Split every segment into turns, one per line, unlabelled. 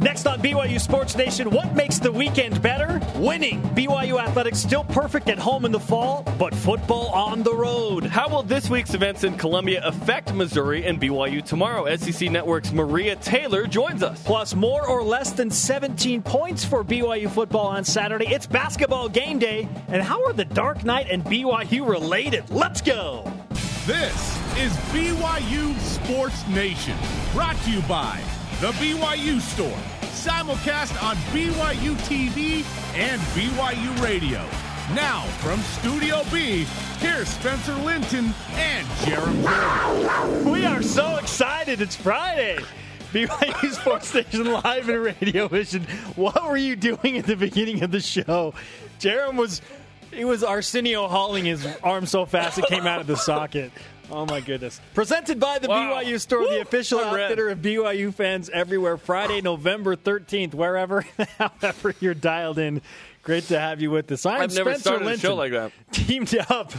Next on BYU Sports Nation, what makes the weekend better? Winning. BYU athletics still perfect at home in the fall, but football on the road.
How will this week's events in Columbia affect Missouri and BYU tomorrow? SEC Network's Maria Taylor joins us.
Plus, more or less than 17 points for BYU football on Saturday. It's basketball game day. And how are the Dark Knight and BYU related? Let's go.
This is BYU Sports Nation, brought to you by The BYU Store, simulcast on BYU TV and BYU Radio. Now, from Studio B, here's Spencer Linton and Jordan.
We are so excited. It's Friday. BYU Sports Nation live in Radio Vision. What were you doing at the beginning of the show? Jarom was It was Arsenio hauling his arm so fast it came out of the socket. Oh my goodness. Presented by the
Wow.
BYU Store, the official
I'm red.
outfitter of BYU fans everywhere. Friday, November 13th, wherever, however you're dialed in. Great to have you with us. I'm
I've never
Spencer
started a show like that.
Teamed up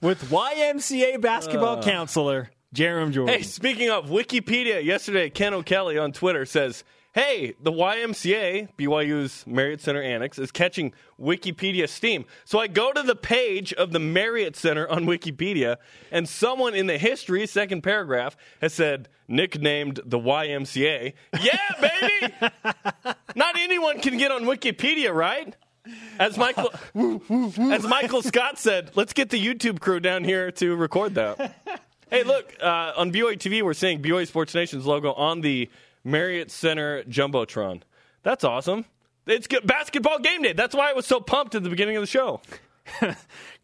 with YMCA basketball uh. counselor Jarom Jordan.
Hey, speaking of Wikipedia, yesterday Ken O'Kelly on Twitter says, "Hey, the YMCA, BYU's Marriott Center Annex, is catching Wikipedia steam." So I go to the page of the Marriott Center on Wikipedia, and someone in the history, second paragraph, has said nicknamed the YMCA. Yeah, baby. Not anyone can get on Wikipedia, right? As Michael, as Michael Scott said, let's get the YouTube crew down here to record that. Hey, look, uh, on BYU TV, we're seeing BYU Sports Nation's logo on the Marriott Center Jumbotron. That's awesome. It's good. basketball game day. That's why I was so pumped at the beginning of the show.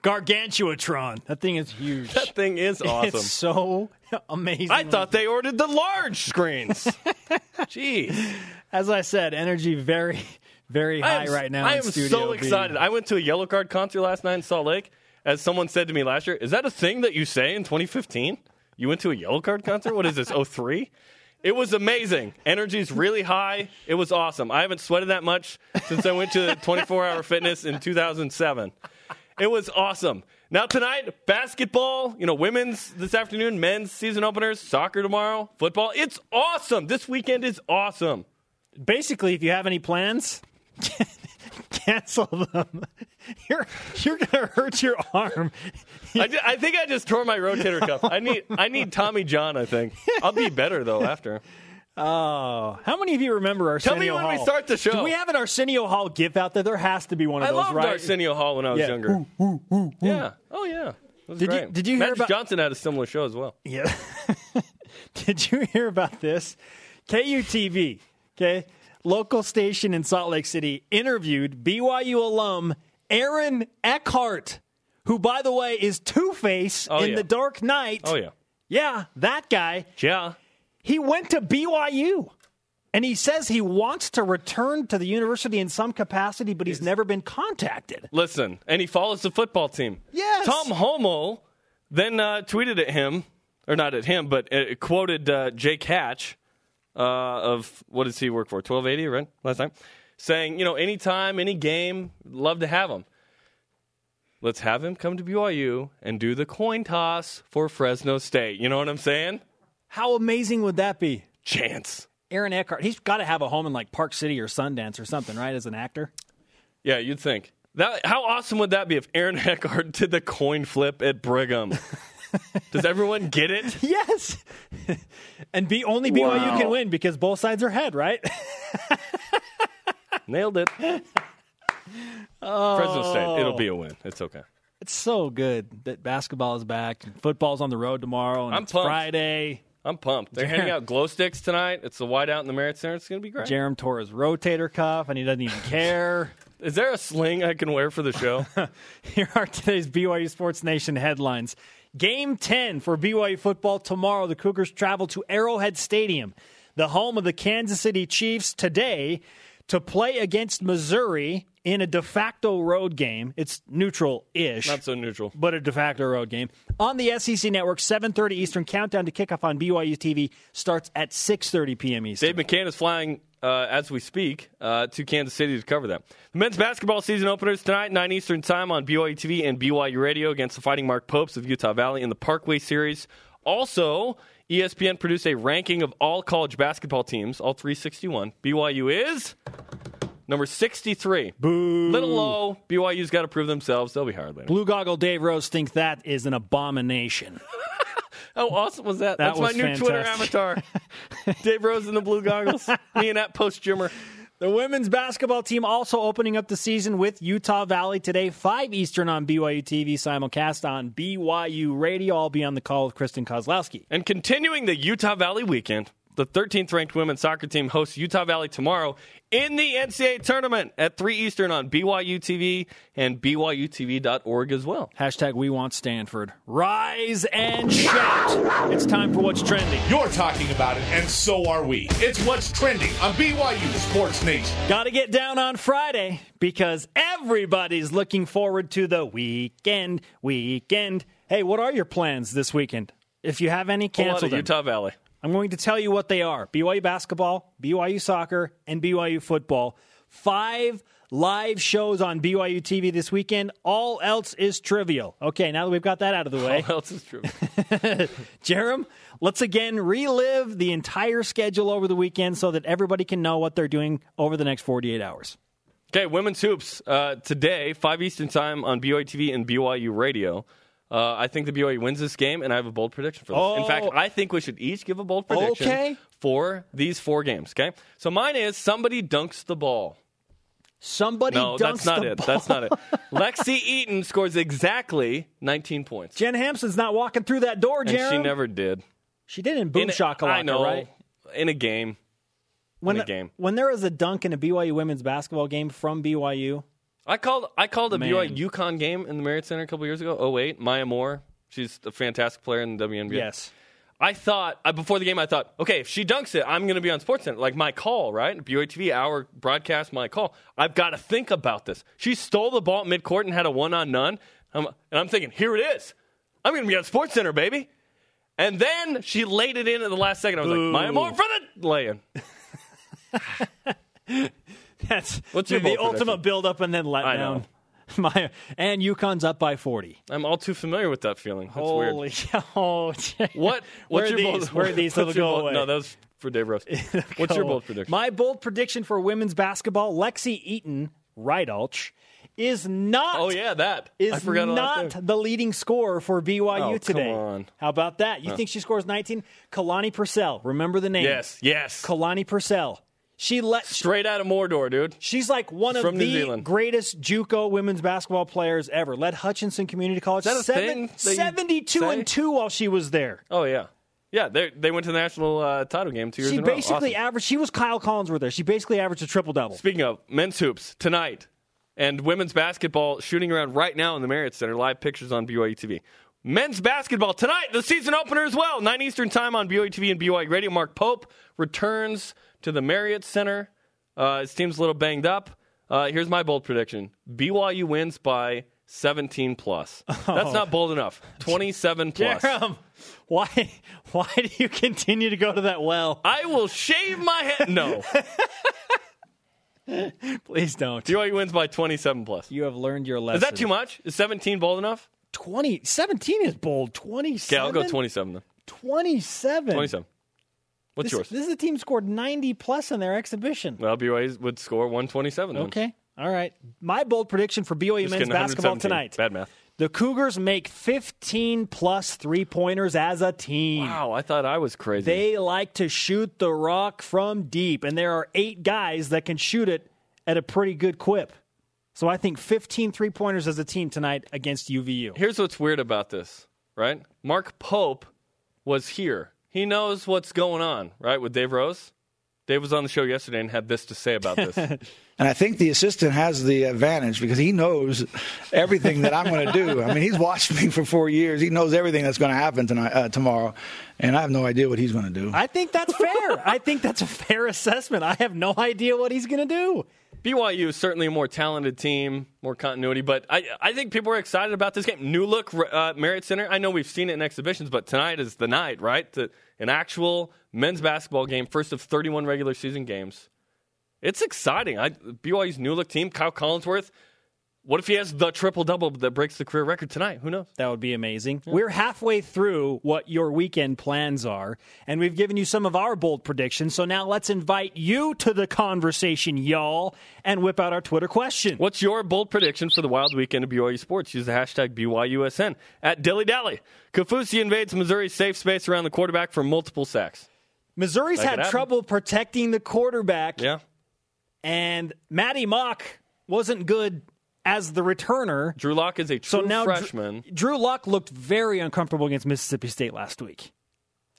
Gargantuatron. That thing is huge.
That thing is awesome.
It's so amazing.
I thought they ordered the large screens. Jeez.
as I said, energy very, very high
am,
right now.
I
in
am
Studio
so
B.
excited. I went to a Yellowcard concert last night in Salt Lake. As someone said to me last year, is that a thing that you say in 2015? You went to a Yellowcard concert? What is this, 03? It was amazing. Energy's really high. It was awesome. I haven't sweated that much since I went to 24 Hour Fitness in 2007. It was awesome. Now tonight, basketball, you know, women's this afternoon, men's season openers, soccer tomorrow, football. It's awesome. This weekend is awesome.
Basically, if you have any plans, cancel them. You're you're gonna hurt your arm.
I, ju- I think I just tore my rotator cuff. I need I need Tommy John. I think I'll be better though after.
Oh, how many of you remember Arsenio Hall?
Tell me when
Hall?
we start the show.
Do we have an Arsenio Hall gift out there? There has to be one of
I
those,
loved
right?
Arsenio Hall when I was
Yeah.
younger. Yeah. Oh yeah. It was
Did you-
great.
did you hear
Magic
about-
Johnson had a similar show as well.
Yeah. Did you hear about this? KUTV, okay, local station in Salt Lake City, interviewed BYU alum Aaron Eckhart, who, by the way, is Two Face
Oh,
in
yeah.
The Dark Knight.
Oh yeah.
Yeah, that guy.
Yeah.
He went to BYU. And he says he wants to return to the university in some capacity, but he's never been contacted.
Listen, and he follows the football team.
Yes.
Tom Holmoe then uh, tweeted at him, or not at him, but uh, quoted uh, Jake Hatch uh, of what does he work for? Twelve eighty, right? Last time, saying, you know, anytime, any game, love to have him. Let's have him come to BYU and do the coin toss for Fresno State. You know what I'm saying?
How amazing would that be?
Chance.
Aaron Eckhart, he's got to have a home in like Park City or Sundance or something, right, as an actor?
Yeah, you'd think. That how awesome would that be if Aaron Eckhart did the coin flip at Brigham? Does everyone get it?
Yes. and be only BYU can win because both sides are head, right?
Nailed it. Fresno State. It'll be a oh. win. It's okay.
it's so good that basketball is back. and Football's on the road tomorrow, and
I'm
it's
pumped.
Friday.
I'm pumped. They're handing out glow sticks tonight. It's the whiteout in the Marriott Center. It's going to be great.
Jarom tore his rotator cuff, and he doesn't even care.
Is there a sling I can wear for the show?
Here are today's BYU Sports Nation headlines. Game 10 for BYU football tomorrow. The Cougars travel to Arrowhead Stadium, the home of the Kansas City Chiefs, today to play against Missouri in a de facto road game. It's neutral ish.
Not so neutral.
but a de facto road game on the SEC network 7:30 Eastern countdown to kickoff on BYU TV starts at 6:30 p.m. Eastern.
Dave McCann is flying uh, as we speak uh, to Kansas City to cover that. The men's basketball season openers tonight, 9 Eastern time on BYU TV and BYU Radio against the Fighting Mark Popes of Utah Valley in the Parkway Series. Also, ESPN produced a ranking of all college basketball teams, all 361. BYU is number 63.
Boo.
Little low. BYU's got to prove themselves. They'll be hard later.
Blue Goggle Dave Rose thinks that is an abomination.
How awesome was that?
That
That's my
was
new Twitter avatar. Dave Rose in the blue goggles. Me and that post Jimmer.
The women's basketball team also opening up the season with Utah Valley today, 5 Eastern on BYU TV, simulcast on BYU Radio. I'll be on the call with Kristen Kozlowski.
And continuing the Utah Valley weekend, the 13th ranked women's soccer team hosts Utah Valley tomorrow in the NCAA tournament at 3 Eastern on BYU TV and BYUTV.org as well.
Hashtag we want Stanford. Rise and shout. It's time for what's trending.
You're talking about it, and so are we. It's what's trending on BYU Sports Nation.
Got to get down on Friday because everybody's looking forward to the weekend. Weekend. Hey, what are your plans this weekend? If you have any,
Pull out
cancel them.
Utah Valley.
I'm going to tell you what they are BYU basketball, BYU soccer, and BYU football. Five live shows on BYU TV this weekend. All else is trivial. Okay, now that we've got that out of the way,
All else is trivial.
Jarom, let's again relive the entire schedule over the weekend so that everybody can know what they're doing over the next 48 hours.
Okay, women's hoops uh, today, 5 Eastern time on BYU TV and BYU Radio. Uh, I think the BYU wins this game, and I have a bold prediction for this. In
Oh.
fact, I think we should each give a bold prediction
Okay.
for these four games. Okay, so mine is somebody dunks the ball.
Somebody
No, that's not it.
ball.
That's not it. Lexi Eaton scores exactly 19 points,
Jen Hamson's not walking through that door, Jarom.
she never did.
She did in Boom
In-
Shakalaka,
I know,
right?
in a game.
When,
a game.
when there was a dunk in a BYU women's basketball game from BYU,
I called I called a
Man.
BYU UConn game in the Marriott Center a couple years ago. 08. Maya Moore, she's a fantastic player in the WNBA.
yes.
I thought before the game, I thought, okay, if she dunks it, I'm going to be on SportsCenter. Like my call, right? BYU TV, our broadcast, my call. I've got to think about this. She stole the ball at midcourt and had a one on none. And I'm thinking, here it is. I'm going to be on SportsCenter, baby. And then she laid it in at the last second. I was
Boo.
like, Maya Moore for the lay-in.
That's
What's your
the ultimate
prediction?
build up and then let
I
down.
know.
My and UConn's up by 40.
I'm all too familiar with that feeling. That's weird.
Holy oh,
What?
Where
What's
are
your
these?
bold,
Where are these?
what's
That'll
your
go
bold-
away.
No, that was for Dave Rose. What's your bold prediction?
My bold prediction for women's basketball: Lexi Eaton, Rydalch, is not.
oh yeah, that
Is
I forgot
not the leading scorer for BYU
Oh, come
today.
on.
How about that? You think she scores 19? Kalani Purcell. Remember the name?
Yes, yes.
Kalani Purcell. She let
Straight out of Mordor, dude.
She's like one of
From New
the
Zealand.
greatest JUCO women's basketball players ever. Led Hutchinson Community College.
Is that a
Seven-
thing that you
72
say?
and 2 while she was there.
Oh yeah, yeah. They they went to the national uh, title game two years
She
in a row.
basically
Awesome.
averaged, she was Kyle Collins Collinsworth there. She basically averaged a triple double.
Speaking of men's hoops tonight and women's basketball shooting around right now in the Marriott Center. Live pictures on BYU TV. Men's basketball tonight, the season opener as well, nine Eastern time on BYU TV and BYU Radio. Mark Pope returns to the Marriott Center. Uh, his team's a little banged up. Uh, here's my bold prediction: BYU wins by 17 plus. That's not bold enough. 27 plus.
Jarom, why, why do you continue to go to that well?
I will shave my head. No,
Please don't.
BYU wins by 27 plus.
You have learned your lesson.
Is that too much? Is 17 bold enough?
20, 17 is bold.
Okay,
27?
I'll go 27 then.
27.
27. What's
This,
yours?
this is a team scored 90 plus in their exhibition.
Well, BYU would score 127. Then.
Okay. All right. My bold prediction for BYU
Just
men's basketball tonight.
Bad math.
The Cougars make 15 plus three pointers as a team.
Wow, I thought I was crazy.
They like to shoot the rock from deep, and there are eight guys that can shoot it at a pretty good quip. So I think 15 three pointers as a team tonight against UVU.
Here's what's weird about this, right? Mark Pope was here. He knows what's going on, right, with Dave Rose. Dave was on the show yesterday and had this to say about this.
And I think the assistant has the advantage because he knows everything that I'm going to do. I mean, he's watched me for four years. He knows everything that's going to happen tonight, uh, tomorrow, and I have no idea what he's going to do.
I think that's fair. I think that's a fair assessment. I have no idea what he's going to do.
BYU is certainly a more talented team, more continuity, but I, I think people are excited about this game. New look uh, Marriott Center. I know we've seen it in exhibitions, but tonight is the night, right? To, an actual men's basketball game, first of 31 regular season games. It's exciting. I, BYU's new look team, Kyle Collinsworth, What if he has the triple double that breaks the career record tonight? Who knows?
That would be amazing. We're halfway through what your weekend plans are, and we've given you some of our bold predictions. So now let's invite you to the conversation, y'all, and whip out our Twitter question.
What's your bold prediction for the wild weekend of BYU sports? Use the hashtag BYUSN at Dilly Dally. Kafusi invades Missouri's safe space around the quarterback for multiple sacks.
Missouri's
That
had trouble protecting the quarterback,
Yeah.
and Maty Mauk wasn't good as the returner.
Drew Lock is a true
So now Drew-
freshman,
Drew Lock looked very uncomfortable against Mississippi State last week,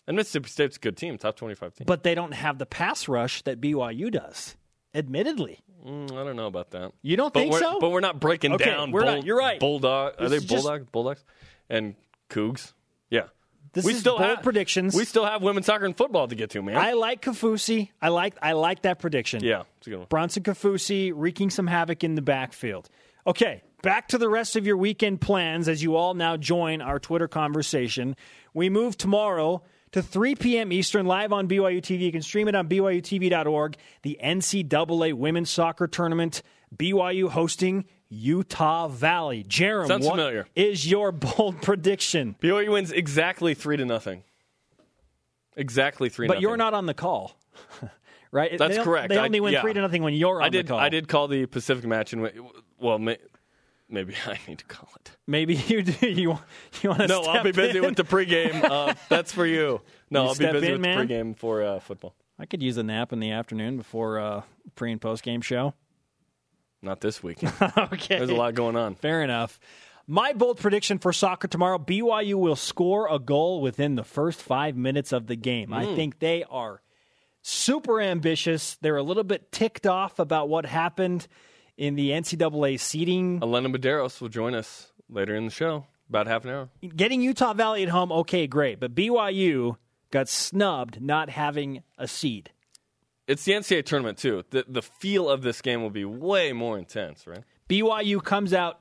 and Mississippi State's a good team, top 25 team.
but they don't have the pass rush that BYU does. Admittedly,
Mm, I don't know about that.
You don't
but
think so?
But we're not breaking
Okay,
down.
we're not. You're right.
Bulldog. Are they
is just-
Bulldogs? Bulldogs? And Cougs? Yeah.
this
we
is
still
bold
have
predictions.
We still have women's soccer and football to get to, man.
I like Kafusi. I like I like that prediction.
yeah, it's a good one.
Bronson Kafusi wreaking some havoc in the backfield. Okay, back to the rest of your weekend plans as you all now join our Twitter conversation. We move tomorrow to 3 p.m. Eastern live on BYU TV. You can stream it on BYUTV.org. The NCAA Women's Soccer Tournament. BYU hosting Utah Valley. Jarom,
Sounds
what
familiar.
is your bold prediction?
BYU wins exactly three to nothing. Exactly three.
But
nothing.
you're not on the call, right?
That's
They
correct.
They
I-
only win
yeah.
three to nothing when you're on
I did.
the call.
I did call the Pacific match, and well, may, maybe I need to call it.
Maybe you do. You you want to?
No, I'll be busy with the pregame. Uh, that's for you. No,
You
I'll be busy
in,
with
man?
the pregame for uh, football.
I could use a nap in the afternoon before uh, pre and post game show.
Not this weekend.
okay,
There's a lot going on.
Fair enough. My bold prediction for soccer tomorrow: BYU will score a goal within the first five minutes of the game. I
Hmm.
think they are super ambitious. They're a little bit ticked off about what happened in the NCAA seeding.
Elena Medeiros will join us later in the show, about half an hour.
Getting Utah Valley at home, okay, great, but BYU got snubbed not having a seed.
It's the NCAA tournament too. The the feel of this game will be way more intense, right?
BYU comes out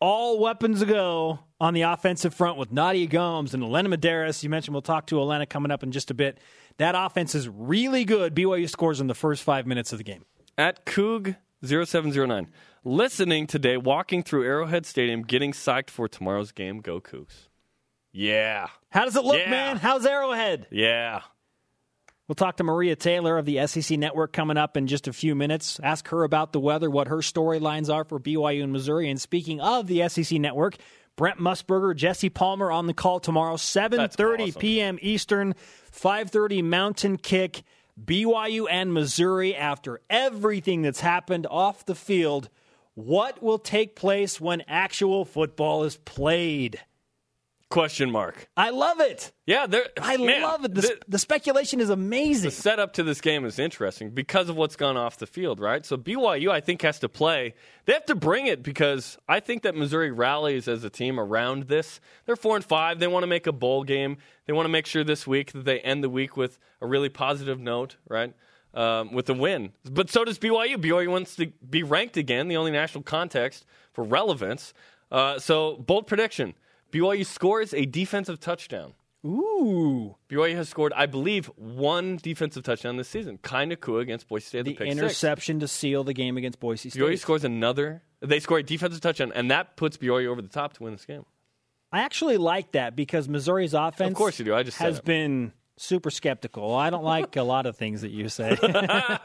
all weapons go on the offensive front with Nadia Gomes and Elena Medeiros. You mentioned we'll talk to Elena coming up in just a bit. That offense is really good. BYU scores in the first five minutes of the game.
At Coog 0709. Listening today, walking through Arrowhead Stadium, getting psyched for tomorrow's game. Go Cougs. Yeah.
How does it look,
Yeah.
man? How's Arrowhead?
Yeah.
We'll talk to Maria Taylor of the SEC Network coming up in just a few minutes. Ask her about the weather, what her storylines are for BYU and Missouri. And speaking of the SEC Network, Brent Musburger, Jesse Palmer on the call tomorrow, 7:30
awesome.
p.m. Eastern, 5:30 Mountain Kick. BYU and Missouri after everything that's happened off the field. What will take place when actual football is played?
Question mark.
I love it.
Yeah.
I
man,
love it. The,
the-
the speculation is amazing.
the setup to this game is interesting because of what's gone off the field, right? So BYU, I think, has to play. They have to bring it because I think that Missouri rallies as a team around this. They're four and five. They want to make a bowl game. They want to make sure this week that they end the week with a really positive note, right? Um, with a win. But so does BYU. BYU wants to be ranked again, the only national context for relevance. Uh, so bold prediction: BYU scores a defensive touchdown.
Ooh.
BYU has scored, I believe, one defensive touchdown this season. Kind of cool against Boise State.
the
six.
interception to seal the game against Boise State.
BYU scores another. They score a defensive touchdown, and that puts BYU over the top to win this game.
I actually like that because Missouri's offense,
Of course you do. I just
has been super skeptical. I don't like a lot of things that you say.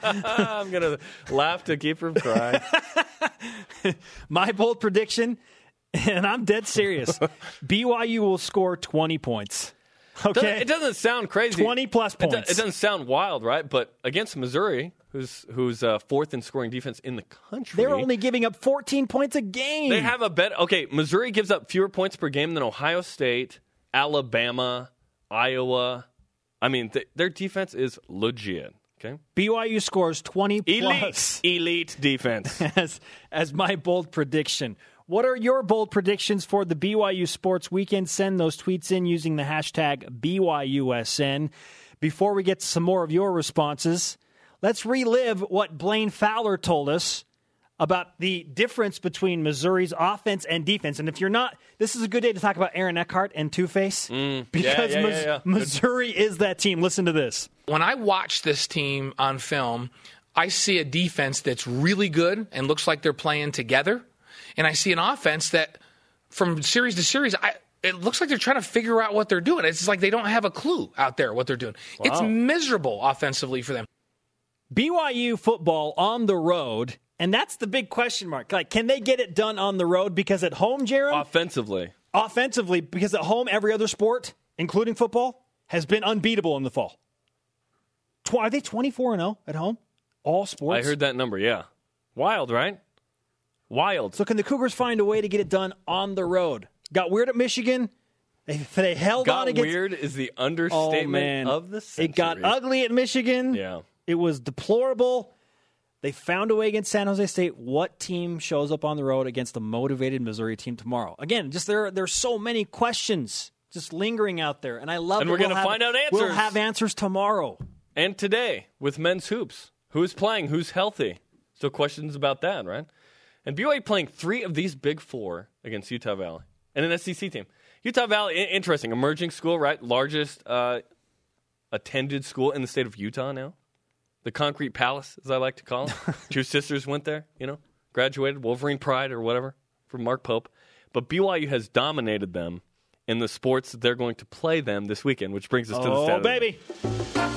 I'm gonna laugh to keep from crying.
My bold prediction, and I'm dead serious: BYU will score 20 points. Okay,
It doesn't sound crazy.
20 plus
It, do-
points.
it doesn't sound wild, right? But against Missouri, who's who's uh, fourth in scoring defense in the country,
They're only giving up 14 points a game.
They have a bet. Okay, Missouri gives up fewer points per game than Ohio State, Alabama, Iowa. I mean, th- their defense is legit. Okay,
BYU scores 20
elite,
plus.
elite defense.
as as my bold prediction. What are your bold predictions for the BYU Sports Weekend? Send those tweets in using the hashtag BYUSN. Before we get to some more of your responses, let's relive what Blaine Fowler told us about the difference between Missouri's offense and defense. And if you're not, this is a good day to talk about Aaron Eckhart and Two Face because
Mm. yeah,
Mis-
yeah, yeah.
Missouri is that team. Listen to this.
when I watch this team on film, I see a defense that's really good and looks like they're playing together. And I see an offense that from series to series, I it looks like they're trying to figure out what they're doing. It's like they don't have a clue out there what they're doing. It's miserable offensively for them.
BYU football on the road, and that's the big question mark. Like, can they get it done on the road? Because at home, Jared,
Offensively,
offensively, because at home, every other sport, including football, has been unbeatable in the fall. Tw- are they 24 and 0 at home? All sports?
I heard that number. Yeah, wild, right? Wild.
So, can the Cougars find a way to get it done on the road? Got weird at Michigan. They, they held on
Got
against.
weird is the
Oh,
understatement
man.
of the century.
It got ugly at Michigan.
Yeah.
It was deplorable. They found a way against San Jose State. What team shows up on the road against a motivated Missouri team tomorrow? Again, just there there's so many questions just lingering out there, and I love.
And we're
we'll
gonna
have-
find out answers.
We'll have answers tomorrow.
And today with men's hoops, who's playing? Who's healthy? Still questions about that, right? And BYU playing three of these big four against Utah Valley and an SEC team. Utah Valley, interesting, emerging school, right? Largest uh, attended school in the state of Utah now. The Concrete Palace, as I like to call it. Two sisters went there, you know, graduated, Wolverine Pride or whatever from Mark Pope. But BYU has dominated them in the sports that they're going to play them this weekend, which brings us to the
Oh
stat of the
baby,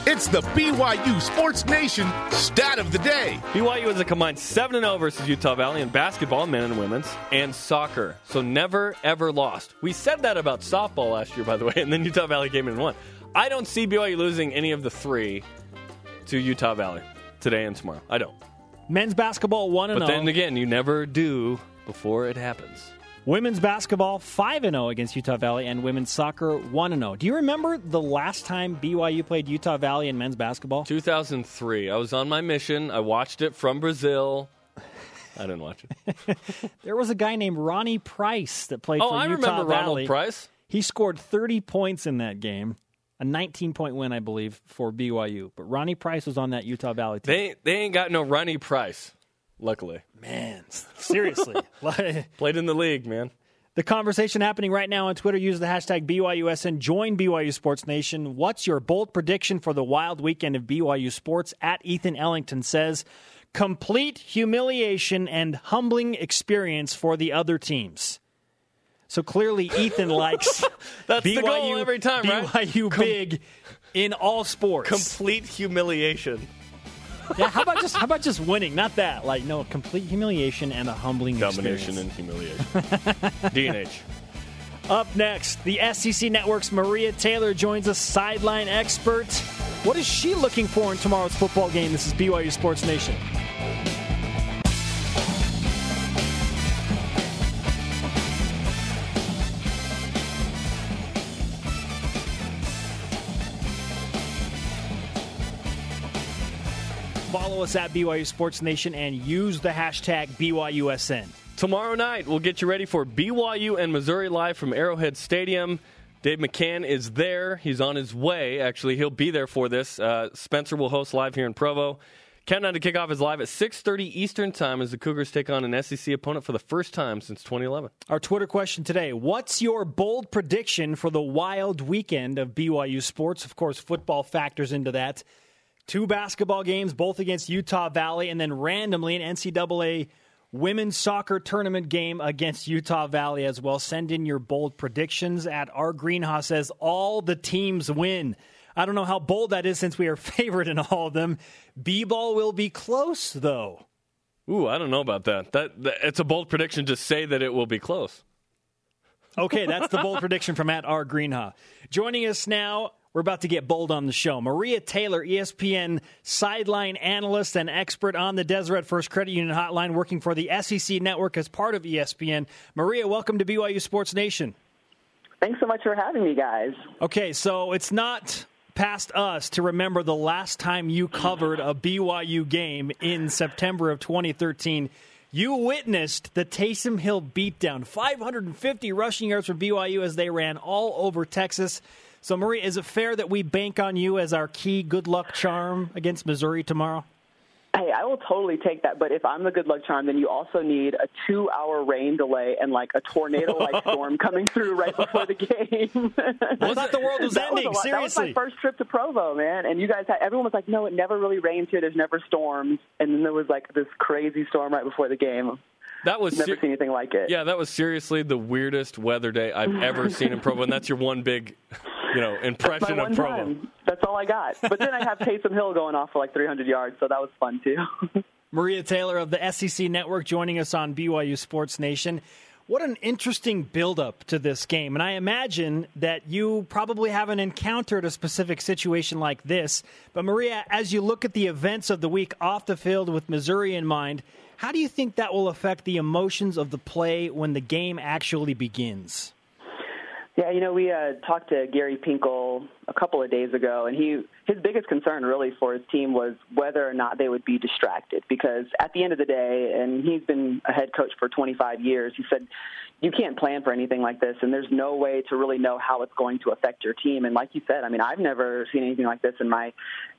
It's the BYU Sports Nation stat of the day.
BYU is a combined 7 0 versus Utah Valley in basketball, men and women's, and soccer. So never, ever lost. We said that about softball last year, by the way, and then Utah Valley came in and won. I don't see BYU losing any of the three to Utah Valley today and tomorrow. I don't.
men's basketball one and
But then
oh.
again, you never do before it happens.
Women's basketball 5 and 0 against Utah Valley and women's soccer 1 and 0. Do you remember the last time BYU played Utah Valley in men's basketball?
2003. I was on my mission. I watched it from Brazil. I didn't watch it.
There was a guy named Ronnie Price that played
Oh,
for
I
Utah
remember
Valley.
Ronald Price.
He scored 30 points in that game, a 19 point win, I believe, for BYU. But Ronnie Price was on that Utah Valley team.
They they ain't got no Ronnie Price, luckily.
Man, seriously.
Played in the league, man.
the conversation happening right now on Twitter. Use the hashtag BYUSN. Join BYU Sports Nation. What's your bold prediction for the wild weekend of BYU sports? At Ethan Ellington says, complete humiliation and humbling experience for the other teams. So clearly, Ethan likes
That's the goal every time, right?
BYU big in all sports.
Complete humiliation.
yeah, how about just how about just winning? Not that. Like no, complete humiliation and a humbling
Domination
experience.
and humiliation. DNH.
Up next, the SEC Network's Maria Taylor joins us, sideline expert. What is she looking for in tomorrow's football game? This is BYU Sports Nation. Follow us at BYU Sports Nation and use the hashtag BYUSN.
Tomorrow night, we'll get you ready for BYU and Missouri live from Arrowhead Stadium. Dave McCann is there. He's on his way. Actually, he'll be there for this. Uh, Spencer will host live here in Provo. Countdown to kickoff is live at 6:30 Eastern Time as the Cougars take on an SEC opponent for the first time since 2011.
Our Twitter question today What's your bold prediction for the wild weekend of BYU sports? Of course, football factors into that. Two basketball games, both against Utah Valley, and then randomly an NCAA women's soccer tournament game against Utah Valley as well. Send in your bold predictions at our Greenhouse says all the teams win. I don't know how bold that is since we are favored in all of them. B ball will be close, though.
Ooh, I don't know about that. That, that it's a bold prediction. to say that it will be close.
Okay, that's the bold prediction from at R Greenha. Joining us now, we're about to get bold on the show. Maria Taylor, ESPN sideline analyst and expert on the Deseret First Credit Union Hotline, working for the SEC Network as part of ESPN. Maria, welcome to BYU Sports Nation.
Thanks so much for having me, guys.
Okay, so it's not past us to remember the last time you covered a BYU game in September of 2013. You witnessed the Taysom Hill beatdown, 550 rushing yards for BYU as they ran all over Texas. So, Marie, is it fair that we bank on you as our key good luck charm against Missouri tomorrow?
Hey, I will totally take that. But if I'm the good luck charm, then you also need a two hour rain delay and like a tornado like storm coming through right before the game.
I thought the world was
That
ending.
a lot- That was my first trip to Provo, man. And you guys, had, everyone was like, "No, it never really rains here. There's never storms." And then there was like this crazy storm right before the game.
That was
never
ser-
seen anything like it.
Yeah, that was seriously the weirdest weather day I've ever seen in Provo, and that's your one big, you know, impression of Provo.
time. That's all I got. But then I have Taysom Hill going off for like 300 yards, so that was fun too.
Maria Taylor of the SEC Network joining us on BYU Sports Nation. What an interesting buildup to this game. And I imagine that you probably haven't encountered a specific situation like this. But, Maria, as you look at the events of the week off the field with Missouri in mind, how do you think that will affect the emotions of the play when the game actually begins?
Yeah, you know, we uh, talked to Gary Pinkel a couple of days ago, and he his biggest concern really for his team was whether or not they would be distracted. Because at the end of the day, and he's been a head coach for 25 years, he said you can't plan for anything like this, and there's no way to really know how it's going to affect your team. And like you said, I mean, I've never seen anything like this in my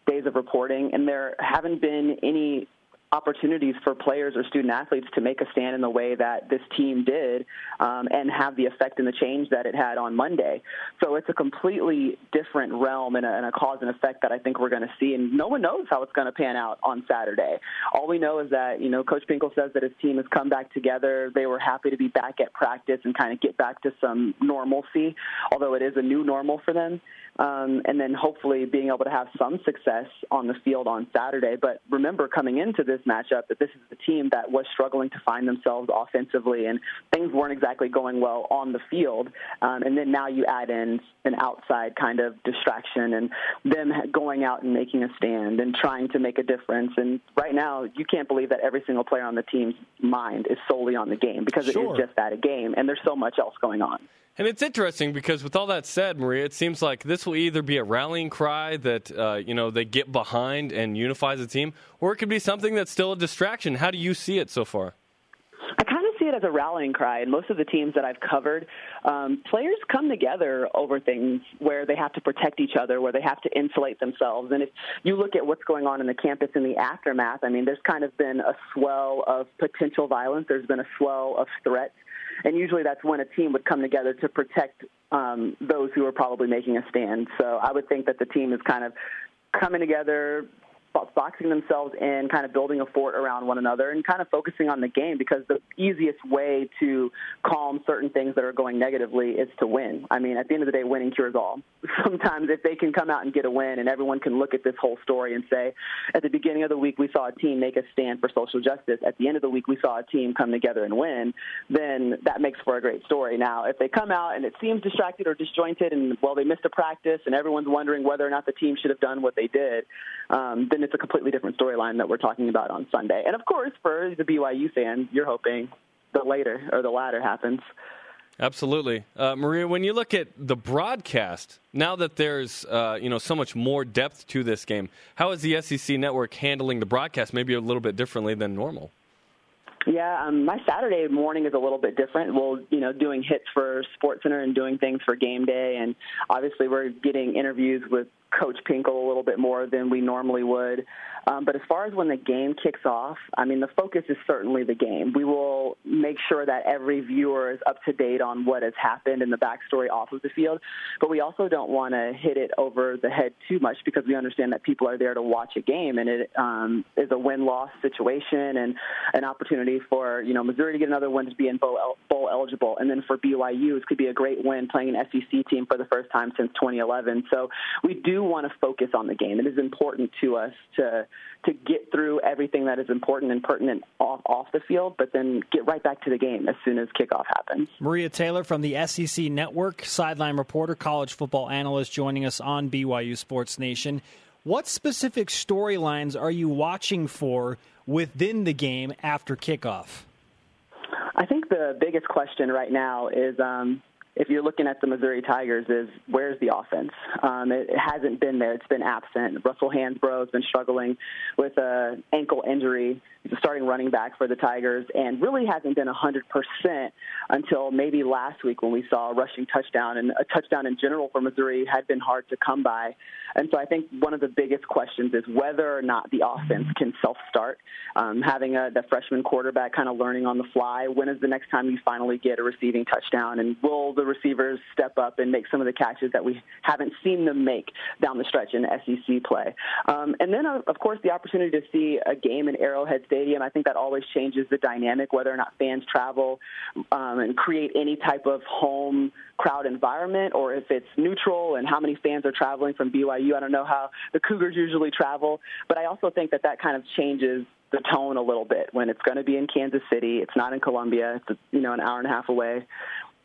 days of reporting, and there haven't been any opportunities for players or student athletes to make a stand in the way that this team did um, and have the effect and the change that it had on Monday. So it's a completely different realm and a, and a cause and effect that I think we're going to see. And no one knows how it's going to pan out on Saturday. All we know is that, you know, Coach Pinkel says that his team has come back together. They were happy to be back at practice and kind of get back to some normalcy, although it is a new normal for them. Um, and then hopefully being able to have some success on the field on Saturday. But remember, coming into this matchup, that this is the team that was struggling to find themselves offensively, and things weren't exactly going well on the field. Um, and then now you add in an outside kind of distraction and them going out and making a stand and trying to make a difference. And right now, you can't believe that every single player on the team's mind is solely on the game because
Sure.
it is just that a game, and there's so much else going on.
And it's interesting because with all that said, Maria, it seems like this will either be a rallying cry that uh, you know they get behind and unifies the team, or it could be something that's still a distraction. How do you see it so far?
I kind of see it as a rallying cry. And most of the teams that I've covered, um, players come together over things where they have to protect each other, where they have to insulate themselves. And if you look at what's going on in the campus in the aftermath, I mean, there's kind of been a swell of potential violence. There's been a swell of threats. And usually that's when a team would come together to protect um, those who are probably making a stand. So I would think that the team is kind of coming together, boxing themselves in, kind of building a fort around one another, and kind of focusing on the game because the easiest way to calm certain things that are going negatively is to win. I mean, at the end of the day, winning cures all. Sometimes if they can come out and get a win, and everyone can look at this whole story and say, at the beginning of the week we saw a team make a stand for social justice. At the end of the week we saw a team come together and win. Then that makes for a great story. Now, if they come out and it seems distracted or disjointed, and well, they missed a practice, and everyone's wondering whether or not the team should have done what they did, um, then it's a completely different storyline that we're talking about on Sunday. And of course, for the BYU fans, you're hoping the later or the latter happens.
Absolutely, uh, Maria. When you look at the broadcast, now that there's uh, you know so much more depth to this game, how is the SEC network handling the broadcast? Maybe a little bit differently than normal.
Yeah, um, my Saturday morning is a little bit different. Well, you know, doing hits for SportsCenter and doing things for game day, and obviously we're getting interviews with Coach Pinkel a little bit more than we normally would. Um, but as far as when the game kicks off, I mean, the focus is certainly the game. We will make sure that every viewer is up to date on what has happened and the backstory off of the field. But we also don't want to hit it over the head too much because we understand that people are there to watch a game, and it um, is a win-loss situation and an opportunity for you know Missouri to get another win to be in bowl, bowl eligible, and then for BYU, it could be a great win playing an SEC team for the first time since 2011. So we do want to focus on the game. It is important to us to to get through everything that is important and pertinent off, off the field, but then get right back to the game as soon as kickoff happens.
Maria Taylor from the SEC Network, sideline reporter, college football analyst, joining us on BYU Sports Nation. What specific storylines are you watching for within the game after kickoff?
I think the biggest question right now is um, if you're looking at the Missouri Tigers, is where's the offense? Um, it, it hasn't been there. It's been absent. Russell Hansbrough has been struggling with an ankle injury. He's a starting running back for the Tigers and really hasn't been 100% until maybe last week when we saw a rushing touchdown. And a touchdown in general for Missouri had been hard to come by. And so I think one of the biggest questions is whether or not the offense can self start. Um, having a, the freshman quarterback kind of learning on the fly. When is the next time you finally get a receiving touchdown? And will the the receivers step up and make some of the catches that we haven't seen them make down the stretch in SEC play. Um, and then, of course, the opportunity to see a game in Arrowhead Stadium. I think that always changes the dynamic, whether or not fans travel um, and create any type of home crowd environment or if it's neutral and how many fans are traveling from BYU. I don't know how the Cougars usually travel, but I also think that that kind of changes the tone a little bit when it's going to be in Kansas City. It's not in Columbia. It's you know an hour and a half away.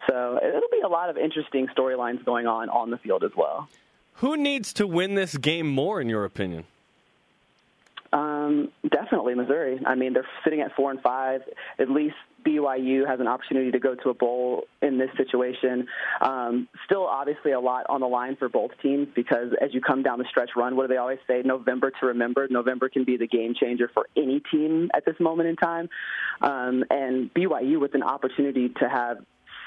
So it'll be a lot of interesting storylines going on on the field as well.
Who needs to win this game more, in your opinion?
Um, definitely Missouri. I mean, they're sitting at four and five. At least BYU has an opportunity to go to a bowl in this situation. Um, still, obviously, a lot on the line for both teams because as you come down the stretch run, what do they always say? November to remember. November can be the game changer for any team at this moment in time. Um, and BYU with an opportunity to have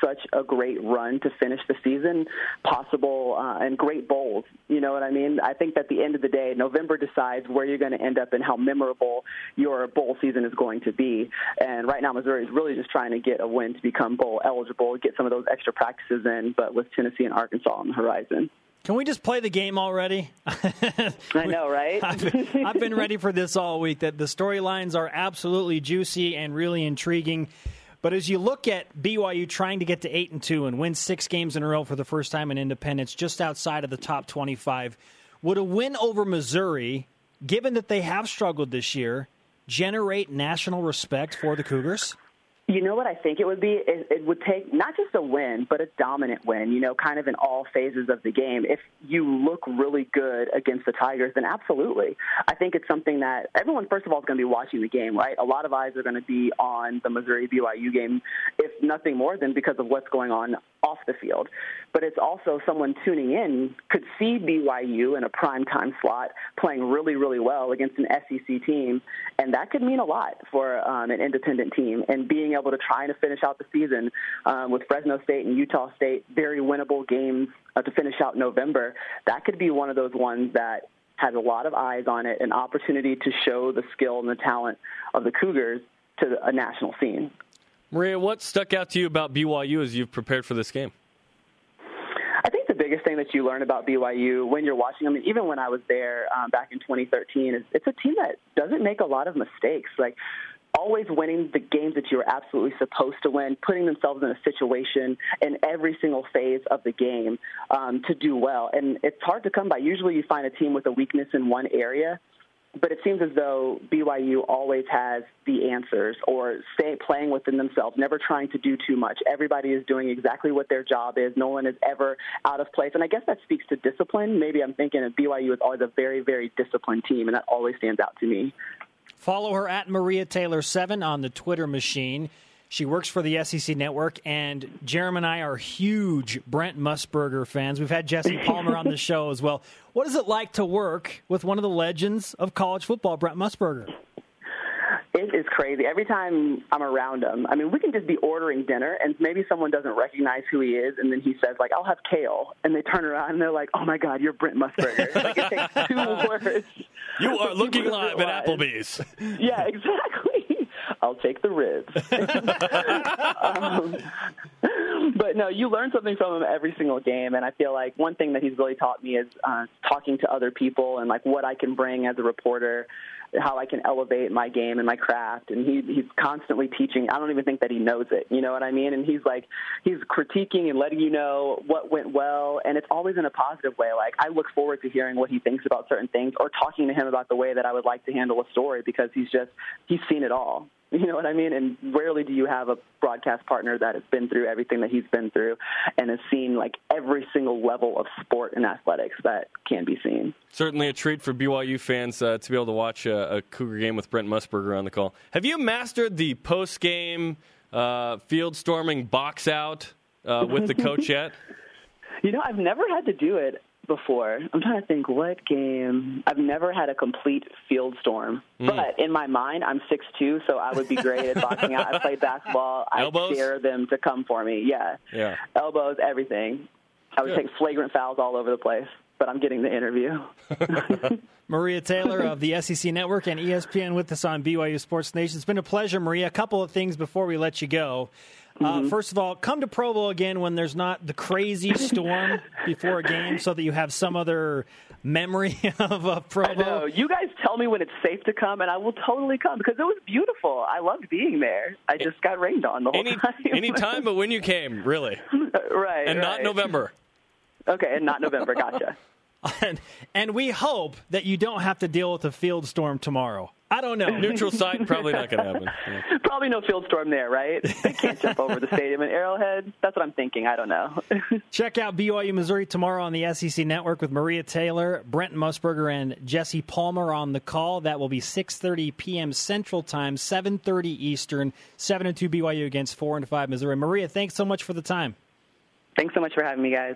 such a great run to finish the season, possible uh, and great bowls. You know what I mean? I think at the end of the day, November decides where you're going to end up and how memorable your bowl season is going to be. And right now, Missouri is really just trying to get a win to become bowl eligible, get some of those extra practices in, but with Tennessee and Arkansas on the horizon.
Can we just play the game already?
I know, right?
I've, been, I've been ready for this all week. That the storylines are absolutely juicy and really intriguing. But as you look at BYU trying to get to eight and two and win six games in a row for the first time in independence, just outside of the top twenty-five, would a win over Missouri, given that they have struggled this year, generate national respect for the Cougars?
You know what I think it would be? It, would take not just a win, but a dominant win, you know, kind of in all phases of the game. If you look really good against the Tigers, then absolutely. I think it's something that everyone, first of all, is going to be watching the game, right? A lot of eyes are going to be on the Missouri BYU game, if nothing more than because of what's going on off the field. But it's also someone tuning in could see BYU in a prime time slot playing really, really well against an SEC team, and that could mean a lot for um, an independent team. And being able to try to finish out the season um, with Fresno State and Utah State, very winnable games uh, to finish out November, that could be one of those ones that has a lot of eyes on it, an opportunity to show the skill and the talent of the Cougars to a national scene.
Maria, what stuck out to you about BYU as you've prepared for this game?
I think the biggest thing that you learn about BYU when you're watching them, I even when I was there um, back in 2013, is it's a team that doesn't make a lot of mistakes. Like always winning the games that you're absolutely supposed to win, putting themselves in a situation in every single phase of the game um, to do well. And it's hard to come by. Usually you find a team with a weakness in one area but it seems as though BYU always has the answers or stay playing within themselves, never trying to do too much. Everybody is doing exactly what their job is. No one is ever out of place. And I guess that speaks to discipline. Maybe I'm thinking of BYU is always a very, very disciplined team, and that always stands out to me.
Follow her at Maria Taylor7 on the Twitter machine. She works for the SEC Network, and Jeremy and I are huge Brent Musburger fans. We've had Jesse Palmer on the show as well. What is it like to work with one of the legends of college football, Brent Musburger?
Is crazy. Every time I'm around him, I mean, we can just be ordering dinner, and maybe someone doesn't recognize who he is, and then he says, like, I'll have kale. And they turn around and they're like, oh my God, you're Brent Musburger. like, it takes two words.
You are looking live at Applebee's.
Yeah, exactly. I'll take the ribs. um, but no, you learn something from him every single game, and I feel like one thing that he's really taught me is uh, talking to other people and like what I can bring as a reporter how I can elevate my game and my craft. And he he's constantly teaching. I don't even think that he knows it. You know what I mean? And he's like he's critiquing and letting you know what went well, and it's always in a positive way. Like I look forward to hearing what he thinks about certain things or talking to him about the way that I would like to handle a story because he's just he's seen it all. You know what I mean? And rarely do you have a broadcast partner that has been through everything that he's been through and has seen like every single level of sport and athletics that can be seen.
Certainly a treat for BYU fans uh, to be able to watch a, a, Cougar game with Brent Musburger on the call. Have you mastered the post game uh, field storming box out uh, with the coach yet?
You know, I've never had to do it before. I'm trying to think what game. I've never had a complete field storm, mm. but in my mind, I'm six two, so I would be great at boxing out. I played basketball. I dare them to come for me. Yeah,
yeah,
elbows, everything. I would Good. take flagrant fouls all over the place. but I'm getting the interview.
Maria Taylor of the SEC Network and ESPN with us on BYU Sports Nation. It's been a pleasure, Maria. A couple of things before we let you go. Uh,
Mm-hmm.
first of all, come to Provo again when there's not the crazy storm before a game, so that you have some other memory of uh, Provo.
You guys tell me when it's safe to come, and I will totally come because it was beautiful. I loved being there. I just got rained on the whole
Any
time.
any time, but when you came, really,
right?
and not. November.
Okay, and not November. Gotcha.
And, and we hope that you don't have to deal with a field storm tomorrow. I don't know.
Neutral site, probably not going to happen. Yeah.
Probably no field storm there, right? They can't jump over the stadium in Arrowhead. That's what I'm thinking. I don't know.
Check out BYU Missouri tomorrow on the SEC Network with Maria Taylor, Brent Musburger, and Jesse Palmer on the call. That will be 6:30 p.m. Central Time, 7:30 Eastern, 7 and 2 BYU against 4 and 5 Missouri. Maria, thanks so much for the time.
Thanks so much for having me, guys.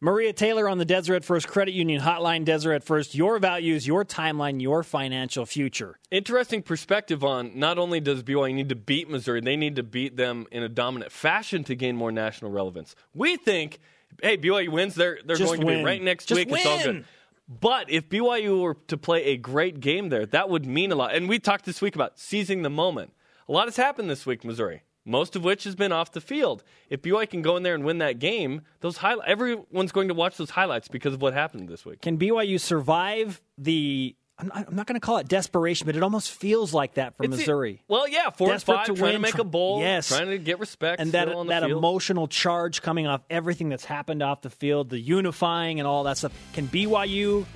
Maria Taylor on the Deseret First Credit Union Hotline. Deseret First, your values, your timeline, your financial future.
Interesting perspective on not only does BYU need to beat Missouri, they need to beat them in a dominant fashion to gain more national relevance. We think, hey, BYU wins, they're they're
Just
going to
win.
be right next
Just
week. It's all good. But if BYU were to play a great game there, that would mean a lot. And we talked this week about seizing the moment. A lot has happened this week, Missouri. Most of which has been off the field. If BYU can go in there and win that game, those high, everyone's going to watch those highlights because of what happened this week.
Can BYU survive the? I'm not, I'm not going to call it desperation, but it almost feels like that for
It's
Missouri.
well, yeah, four
Desperate
and five,
to
trying to make a bowl,
yes.
trying to get respect,
and that
still on the
that
field.
emotional charge coming off everything that's happened off the field, the unifying and all that stuff. Can BYU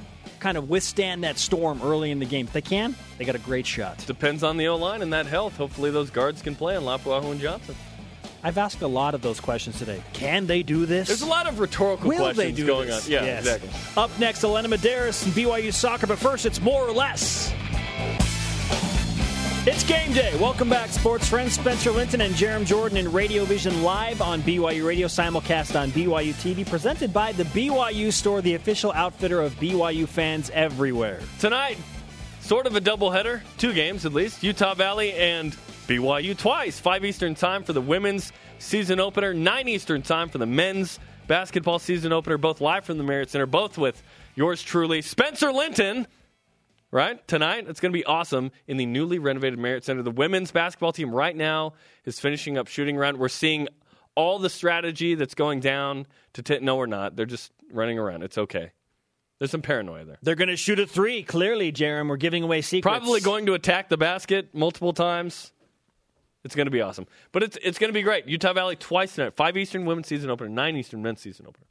kind of withstand that storm early in the game? If they can, they got a great shot.
Depends on the O line and that health. Hopefully, those guards can play on Lapuaho and Johnson.
I've asked a lot of those questions today. Can they do this?
There's a lot of rhetorical
Will
questions
they do
going
this?
on. Yeah,
Yes.
exactly.
Up next, Elena Medeiros and BYU soccer. But first, it's more or less. It's game day. Welcome back, sports friends. Spencer Linton and Jarom Jordan in Radio Vision live on BYU Radio, simulcast on BYU TV, presented by the BYU Store, the official outfitter of BYU fans everywhere.
Tonight, sort of a doubleheader, two games at least. Utah Valley and BYU twice. 5 Eastern time for the women's season opener, 9 Eastern time for the men's basketball season opener, both live from the Marriott Center, both with yours truly, Spencer Linton. Right? Tonight, it's going to be awesome in the newly renovated Marriott Center. The women's basketball team right now is finishing up shooting around. We're seeing all the strategy that's going down to t- no, we're not. They're just running around. It's okay. There's some paranoia there.
They're going to shoot a three. Clearly, Jarom, we're giving away secrets.
Probably going to attack the basket multiple times. It's going to be awesome. But it's it's going to be great. Utah Valley twice tonight. Five Eastern women's season opener, nine Eastern men's season opener.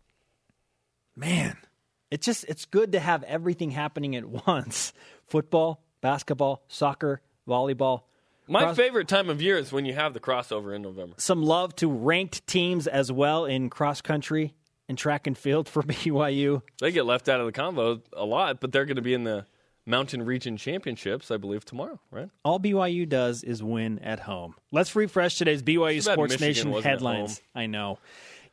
man it's just it's good to have everything happening at once football basketball soccer volleyball
My
Cross-
favorite time of year is when you have the crossover in November.
some love to ranked teams as well in cross country and track and field for BYU.
They get left out of the convo a lot, but they're going to be in the Mountain Region Championships, I believe, tomorrow, right?
All BYU does is win at home. Let's refresh today's BYU Sports
Michigan
Nation headlines. I know.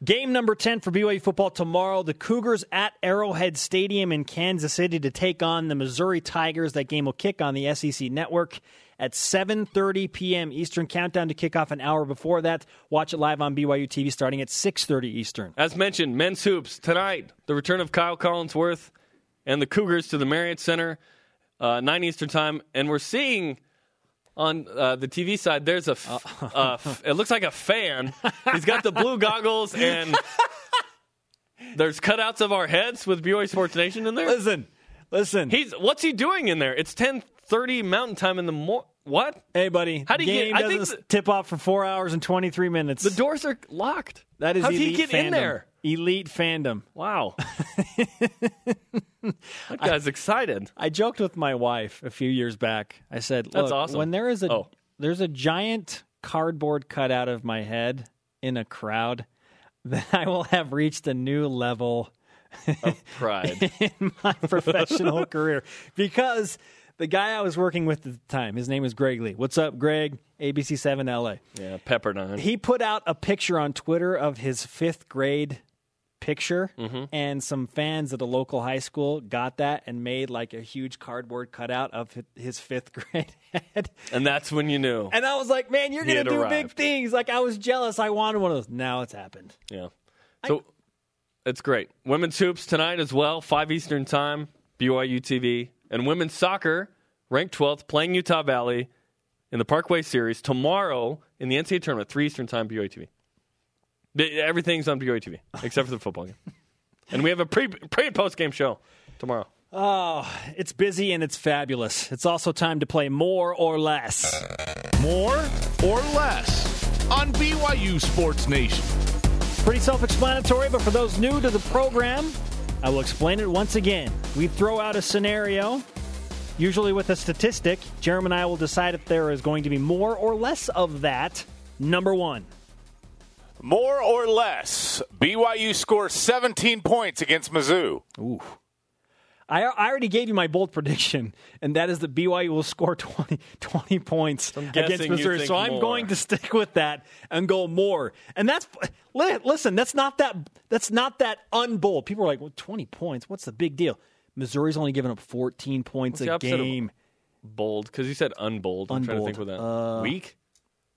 Game number 10 for BYU football tomorrow. The Cougars at Arrowhead Stadium in Kansas City to take on the Missouri Tigers. That game will kick on the SEC network at 7:30 p.m. Eastern. Countdown to kick off an hour before that. Watch it live on BYU TV starting at 6:30 Eastern.
As mentioned, men's hoops tonight. The return of Kyle Collinsworth and the Cougars to the Marriott Center, uh, nine Eastern time, and we're seeing on uh, the TV side. There's a. F- uh, f- it looks like a fan. He's got the blue goggles and. There's cutouts of our heads with BYU Sports Nation in there.
Listen. Listen.
He's what's he doing in there? It's 10:30 Mountain Time in the morning. What?
hey buddy.
How do you
game
get- I think the-
tip off for 4 hours and 23 minutes.
The doors are locked.
that is
How did he get
fandom.
in there?
Elite fandom.
Wow. that guy's excited.
I joked with my wife a few years back. I said,
That's awesome.
when there is a
Oh.
there's a giant cardboard cutout of my head in a crowd, then I will have reached a new level of
Pride.
in my professional career because the guy I was working with at the time, his name was Greg Lee. What's up, Greg? ABC7 LA.
Yeah, Pepperdine.
He put out a picture on Twitter of his fifth grade picture,
Mm-hmm.
and some fans at a local high school got that and made like a huge cardboard cutout of his fifth grade head.
And that's when you knew.
And I was like, man, you're
He
to do
arrived.
big things. Like, I was jealous. I wanted one of those. Now it's happened.
Yeah. So It's great. Women's hoops tonight as well, 5 Eastern Time, BYU TV. And women's soccer, ranked 12th, playing Utah Valley in the Parkway Series tomorrow in the NCAA tournament, 3 Eastern Time, BYU TV. The- Everything's on BYU TV, except for the football game. And we have a pre, pre and post game show tomorrow.
Oh, it's busy and it's fabulous. It's also time to play more or less.
More or less on BYU Sports Nation.
Pretty self explanatory, but for those new to the program, I will explain it once again. We throw out a scenario, usually with a statistic. Jeremy and I will decide if there is going to be more or less of that. Number one.
More or less, BYU scores 17 points against Mizzou.
Ooh. I, I already gave you my bold prediction, and that is that BYU will score 20, 20 points against
guessing
Missouri. So I'm
more.
going to stick with that and go more. And that's listen, that's not that that's not that unbold. People are like, well, 20 points. What's the big deal? Missouri's only given up 14 points
What's
a game.
Bold, because you said unbold. I'm trying to
Unbold.
think with that.
Uh,
Weak?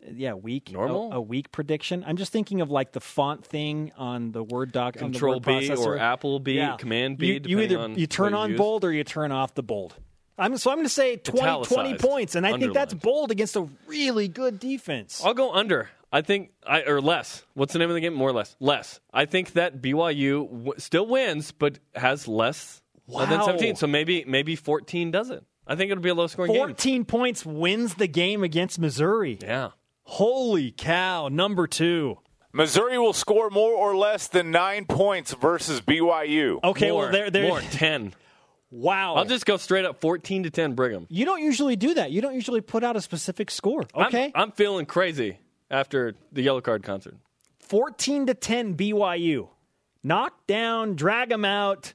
Yeah, weak.
Normal?
A, a weak prediction. I'm just thinking of like the font thing on the Word doc. on
Control
word
B
processor.
or Apple B,
Yeah.
Command B,
You, you either
on
you turn
what you
on bold or you turn off the bold. I'm, so I'm going to say 20, 20 points, and I think that's bold against a really good defense.
I'll go under. I think I or less. What's the name of the game? More or less. Less. I think that BYU w- still wins, but has less uh, than 17. So maybe maybe 14 doesn't. I think it'll be a low scoring game.
14 points wins the game against Missouri.
Yeah.
Holy cow! Number two.
Missouri will score more or less than nine points versus BYU.
Okay,
more,
well there, there.
more 10.
Wow.
I'll just go straight up 14 to 10 Brigham.
You don't usually do that. You don't usually put out a specific score.
I'm-
Okay.
I'm, feeling crazy after the Yellowcard concert.
14 to 10 BYU. Knock down, drag them out.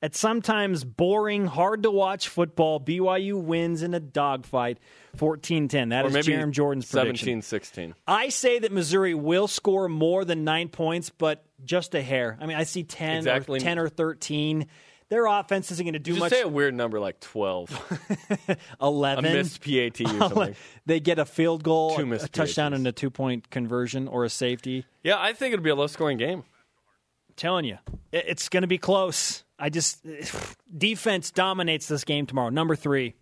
At sometimes boring, hard to watch football, BYU wins in a dogfight 14 10. That
Or
is Jarom Jordan's
17
prediction.
16.
I say that Missouri will score more than nine points, but just a hair. I mean, I see 10
Exactly.
or 10 or 13. Their offense isn't going to do
Just
much.
say a weird number like 12. a
11.
missed PAT or something.
they get a field goal,
Two
a, a touchdown, and a two point conversion or a safety.
Yeah, I think it'll be a low scoring game.
I'm telling you, it's going to be close. I just defense dominates this game tomorrow. Number three.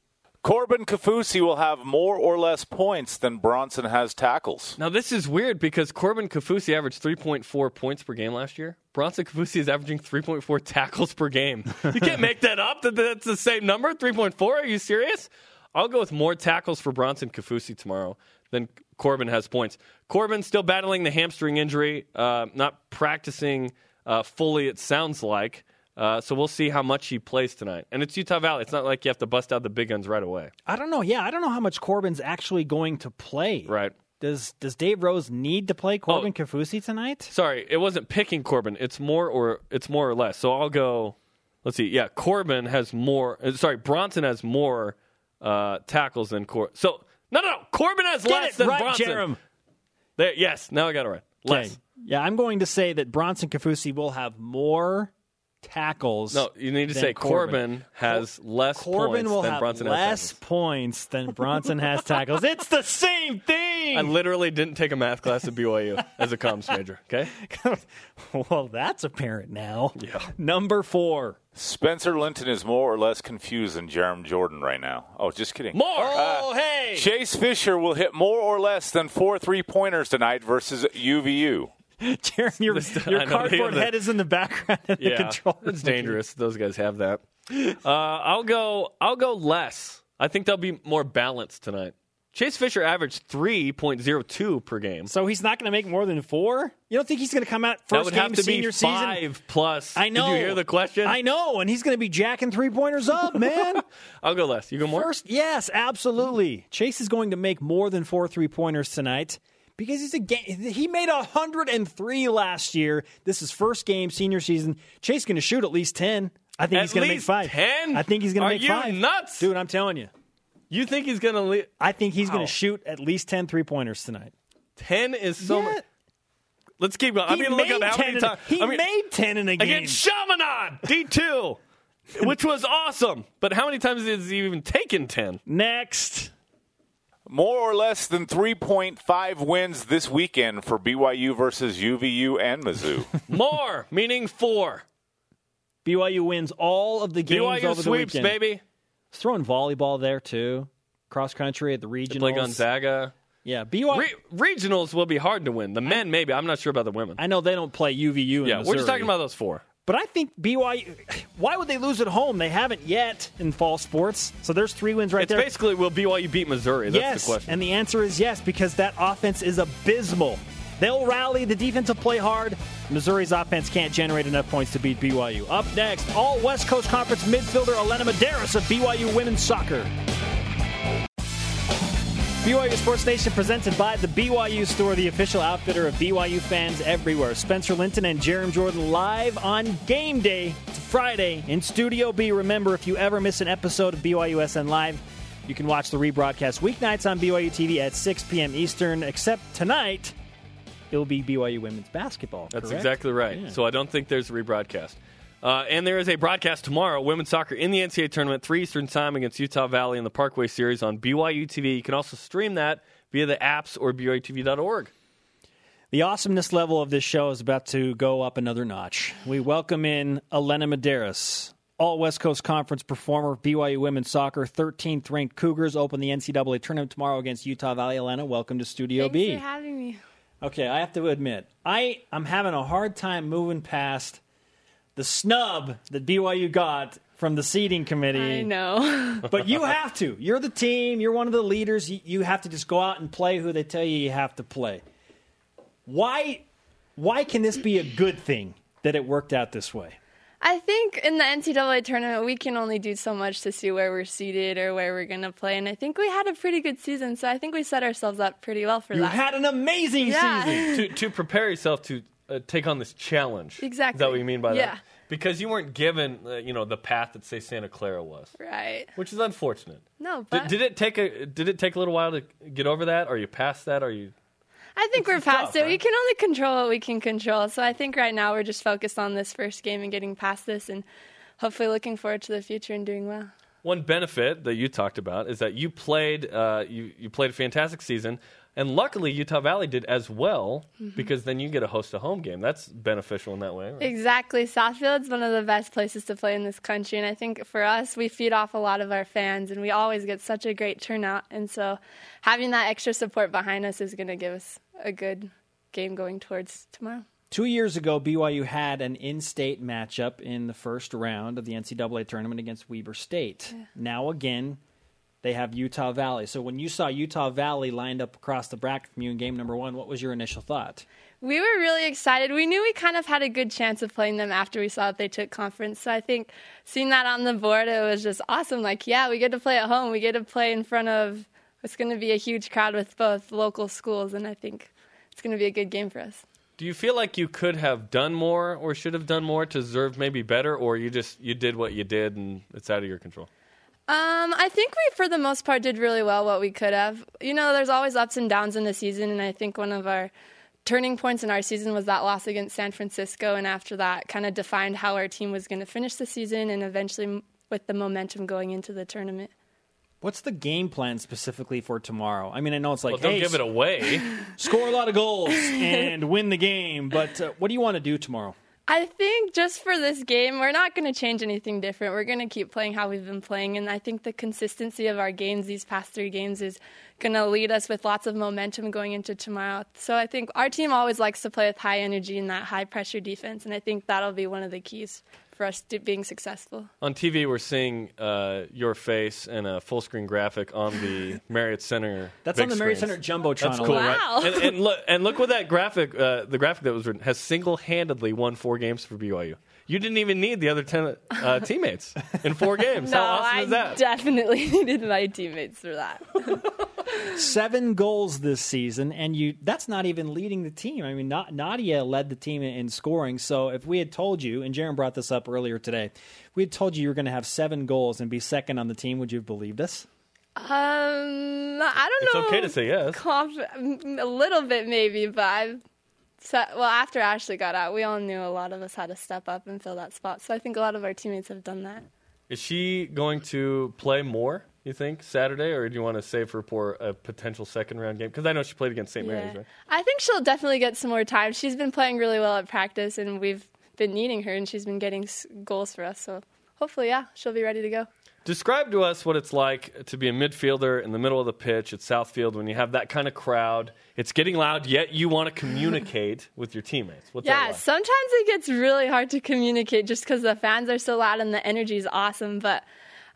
Corbin Kaufusi will have more or less points than Bronson has tackles.
Now this is weird because Corbin Kaufusi averaged 3.4 points per game last year. Bronson Kaufusi is averaging 3.4 tackles per game. You can't make that up. That that's the same number, 3.4. Are you serious? I'll go with more tackles for Bronson Kaufusi tomorrow than Corbin has points. Corbin still battling the hamstring injury, uh, not practicing uh, fully. It sounds like. Uh, so we'll see how much he plays tonight. And it's Utah Valley. It's not like you have to bust out the big guns right away.
I don't know. Yeah, I don't know how much Corbin's actually going to play.
Right.
Does Does Dave Rose need to play Corbin Kaufusi tonight?
Sorry, it wasn't picking Corbin. It's more or it's more or less. So I'll go. Let's see. Yeah, Corbin has more. uh, Sorry, Bronson has more uh, tackles than Corbin. So no, no, no. Corbin has
Get
less
it
than
right,
Bronson.
Jarom.
There, yes, now I got it right. Less.
Okay. Yeah, I'm going to say that Bronson Kaufusi will have more tackles.
No, you need to say
Corbin.
Corbin, has less
Corbin
points
will
than
have
Bronson
less
has. tackles.
points than Bronson has tackles. It's the same thing.
I literally didn't take a math class at BYU as a comms major. Okay.
well, that's apparent now. Yeah. Number four.
Spencer Linton is more or less confused than Jarom Jordan right now. Oh, just kidding.
More.
Uh, oh, hey.
Chase Fisher will hit more or less than four three pointers tonight versus UVU.
Jeremy, your, your
I know, they
cardboard
the-
head is in the background of the
yeah,
controller.
it's dangerous. Those guys have that. Uh, I'll go. I'll go less. I think they'll be more balanced tonight. Chase Fisher averaged three point zero two per game.
So he's not going to make more than four? You don't think he's going to come out
that
first
would
game
have to
senior
be
season?
five plus.
I know.
Did you hear the question?
I know, and he's going to be jacking three pointers up, man.
I'll go less. You go more.
First, yes, absolutely. Chase is going to make more than four three pointers tonight because he's a game. He made hundred and three last year. This is first game senior season. Chase going to shoot at least ten. I think
At
he's going to make five.
10?
I think he's going to make
you
five.
nuts?
dude? I'm telling you.
You think he's gonna lead?
I think he's going to shoot at least 10 three pointers tonight.
Ten is so
Yeah.
much. Let's keep going. I'm going to look up how
10
many times
He
I'm gonna-
made ten in a game.
against Chaminade D two, which was awesome. But how many times has he even taken ten?
Next,
More or less than 3.5 wins this weekend for BYU versus UVU and Mizzou.
More, meaning four.
BYU wins all of the games
BYU
over the
sweeps,
weekend.
baby.
Throwing volleyball there too. Cross country at the regionals.
They play Gonzaga.
Yeah, BYU.
Re- regionals will be hard to win. The men, maybe. I'm not sure about the women.
I know they don't play UVU. In
yeah, we're just talking about those four.
But I think BYU. Why would they lose at home? They haven't yet in fall sports. So there's three wins right there.
It's
there.
basically will BYU beat Missouri? That's
yes,
the question.
and the answer is yes because that offense is abysmal. They'll rally. The defense will play hard. Missouri's offense can't generate enough points to beat BYU. Up next, all West Coast Conference midfielder Elena Medeiros of BYU women's soccer. BYU Sports Nation presented by the BYU Store, the official outfitter of BYU fans everywhere. Spencer Linton and Jarom Jordan live on game day. It's Friday in Studio B. Remember, if you ever miss an episode of BYUSN Live, you can watch the rebroadcast weeknights on BYU TV at 6 p.m. Eastern, except tonight, it will be BYU women's basketball.
That's
correct?
exactly right.
Yeah.
So I don't think there's a rebroadcast. Uh, and there is a broadcast tomorrow, women's soccer in the NCAA tournament, 3 Eastern Time against Utah Valley in the Parkway Series on BYU TV. You can also stream that via the apps or BYUTV.org.
The awesomeness level of this show is about to go up another notch. We welcome in Elena Medeiros, all West Coast Conference performer, BYU women's soccer, 13th ranked Cougars open the NCAA tournament tomorrow against Utah Valley. Elena, welcome to Studio B.
Thanks for having me.
Okay, I have to admit, I, I am having a hard time moving past the snub that BYU got from the seating committee.
I know.
But you have to. You're the team. You're one of the leaders. You, you have to just go out and play who they tell you you have to play. Why? Why can this be a good thing that it worked out this way?
I think in the NCAA tournament, we can only do so much to see where we're seated or where we're going to play. And I think we had a pretty good season, so I think we set ourselves up pretty well for
You
that.
You had an amazing
Yeah.
season.
to, to prepare yourself to uh, take on this challenge.
Exactly.
Is that what you mean by that?
Yeah.
that? Because you weren't given, uh, you know, the path that say Santa Clara was,
right.
which is unfortunate.
No, but
did it take a Did it take a little while to get over that? Are you past that? Are you?
I think we're past
tough,
it.
right?
We can only control what we can control. So I think right now we're just focused on this first game and getting past this and hopefully looking forward to the future and doing well.
One benefit that you talked about is that you played uh, you you played a fantastic season, and luckily Utah Valley did as well
Mm-hmm.
because then you get a host a home game. That's beneficial in that way. Right?
Exactly. South Field's one of the best places to play in this country. And I think for us, we feed off a lot of our fans and we always get such a great turnout. And so having that extra support behind us is going to give us a good game going towards tomorrow.
Two years ago, BYU had an in-state matchup in the first round of the NCAA tournament against Weber State. Now again, they have Utah Valley. So when you saw Utah Valley lined up across the bracket from you in game number one, what was your initial thought?
We were really excited. We knew we kind of had a good chance of playing them after we saw that they took conference. So I think seeing that on the board, it was just awesome. Like, yeah, we get to play at home. We get to play in front of it's going to be a huge crowd with both local schools, and I think it's going to be a good game for us.
Do you feel like you could have done more or should have done more to deserve maybe better, or you just you did what you did and it's out of your control?
Um, I think we, for the most part, did really well what we could have. You know, there's always ups and downs in the season, and I think one of our turning points in our season was that loss against San Francisco, and after that, kind of defined how our team was going to finish the season, and eventually with the momentum going into the tournament.
What's the game plan specifically for tomorrow? I mean, I know it's like,
Well, don't
hey,
give it away.
score a lot of goals and win the game, but uh, what do you want to do tomorrow?
I think just for this game, we're not going to change anything different. We're going to keep playing how we've been playing, and I think the consistency of our games these past three games is going to lead us with lots of momentum going into tomorrow. So I think our team always likes to play with high energy and that high pressure defense, and I think that'll be one of the keys for us to being successful.
on TV, we're seeing uh, your face and a full screen graphic on the Marriott Center.
That's on the Marriott
screens.
Center jumbotron.
That's cool,
Wow.
right? And, and look, and look what that graphic, uh, the graphic that was written, has single-handedly won four games for BYU. You didn't even need the other ten uh, teammates in four games.
No,
How awesome
I
is that?
definitely needed my teammates for that.
Seven goals this season, and you that's not even leading the team. I mean, not, Nadia led the team in, in scoring. So if we had told you, and Jarom brought this up earlier today, if we had told you you were going to have seven goals and be second on the team, would you have believed us?
Um, I don't
It's
know.
It's okay to say yes.
Conf- a little bit maybe, but I've. So, well, after Ashley got out, we all knew a lot of us had to step up and fill that spot. So I think a lot of our teammates have done that.
Is she going to play more You think Saturday, or do you want to save her for a potential second round game? Because I know she played against St. Mary's,
Yeah.
right?
I think she'll definitely get some more time. She's been playing really well at practice, and we've been needing her, and she's been getting goals for us. So hopefully, yeah, she'll be ready to go.
Describe to us what it's like to be a midfielder in the middle of the pitch at South Field when you have that kind of crowd. It's getting loud, yet you want to communicate with your teammates. What's that
Yeah,
like?
sometimes it gets really hard to communicate just because the fans are so loud and the energy is awesome. But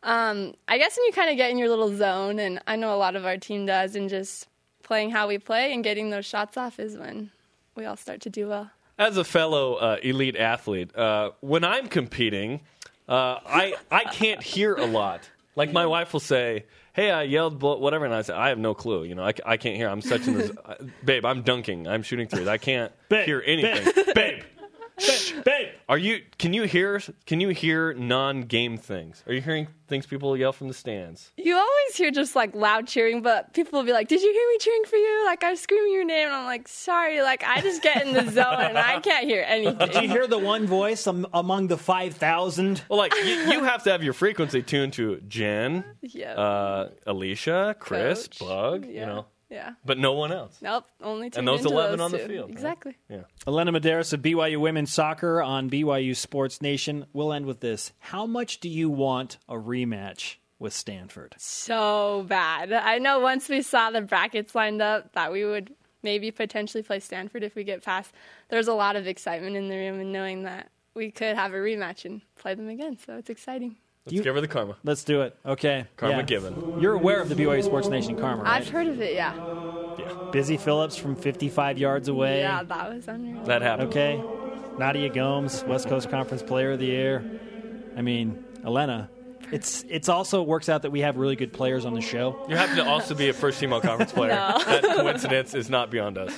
um, I guess when you kind of get in your little zone, and I know a lot of our team does, and just playing how we play and getting those shots off is when we all start to do well.
As a fellow uh, elite athlete, uh, when I'm competing, uh, I I can't hear a lot. Like my wife will say, "Hey, I yelled whatever," and I say, "I have no clue. You know, I, I can't hear. I'm such in this, uh, babe. I'm dunking. I'm shooting threes. I can't
Babe,
hear anything, babe."
Babe,
Are you? Can you hear? Can you hear non-game things? Are you hearing things people yell from the stands?
You always hear just like loud cheering, but people will be like, "Did you hear me cheering for you?" Like I'm screaming your name, and I'm like, "Sorry." Like I just get in the zone and I can't hear anything.
did you hear the one voice among the 5,000?
Well, like you, you have to have your frequency tuned to Jen,
Yeah.
uh, Alicia, Chris,
Coach.
Bug.
Yeah.
You know,
Yeah.
but no one else.
Nope. Only two.
And those
into
11
those
on the
two.
field, right?
Exactly.
Yeah.
Elena Medeiros of BYU Women's Soccer on BYU Sports Nation. We'll end with this. How much do you want a rematch with Stanford?
So bad. I know once we saw the brackets lined up that we would maybe potentially play Stanford if we get past. There's a lot of excitement in the room and knowing that we could have a rematch and play them again. So it's exciting.
Let's
You-
give her the karma.
Let's do it. Okay.
Karma
Yeah.
given.
You're aware of the BYU Sports Nation karma, right?
I've heard of it. Yeah. Yeah.
Busy Phillips from 55 yards away.
Yeah, that was unreal.
That happened.
Okay. Nadia Gomes, West Coast Conference Player of the Year. I mean, Elena. It's it's also works out that we have really good players on the show.
You happen to also be a first team all conference player. That coincidence is not beyond us.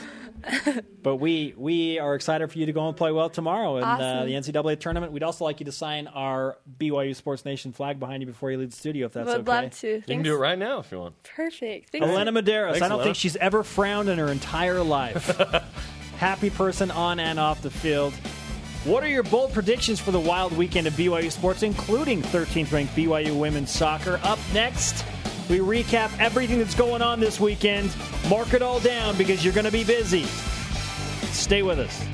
But we we are excited for you to go and play well tomorrow in uh, the NCAA tournament. We'd also like you to sign our BYU Sports Nation flag behind you before you leave the studio, if that's
Would
okay.
love to.
You can do it right now if you want.
Perfect. Thanks.
Elena Medeiros.
Thanks,
I don't
Elena.
think she's ever frowned in her entire life. Happy person on and off the field. What are your bold predictions for the wild weekend of BYU sports, including 13th ranked BYU women's soccer? Up next, we recap everything that's going on this weekend. Mark it all down because you're going to be busy. Stay with us.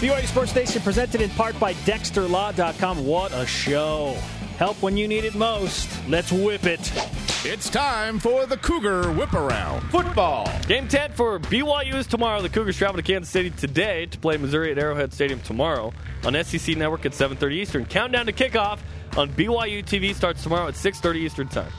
BYU Sports Nation presented in part by DexterLaw.com. What a show! Help when you need it most. Let's whip it.
It's time for the Cougar Whip Around Football.
Game 10 for BYU is tomorrow. The Cougars travel to Kansas City today to play Missouri at Arrowhead Stadium tomorrow on SEC Network at 7:30 Eastern. Countdown to kickoff on BYU TV starts tomorrow at 6:30 Eastern Time.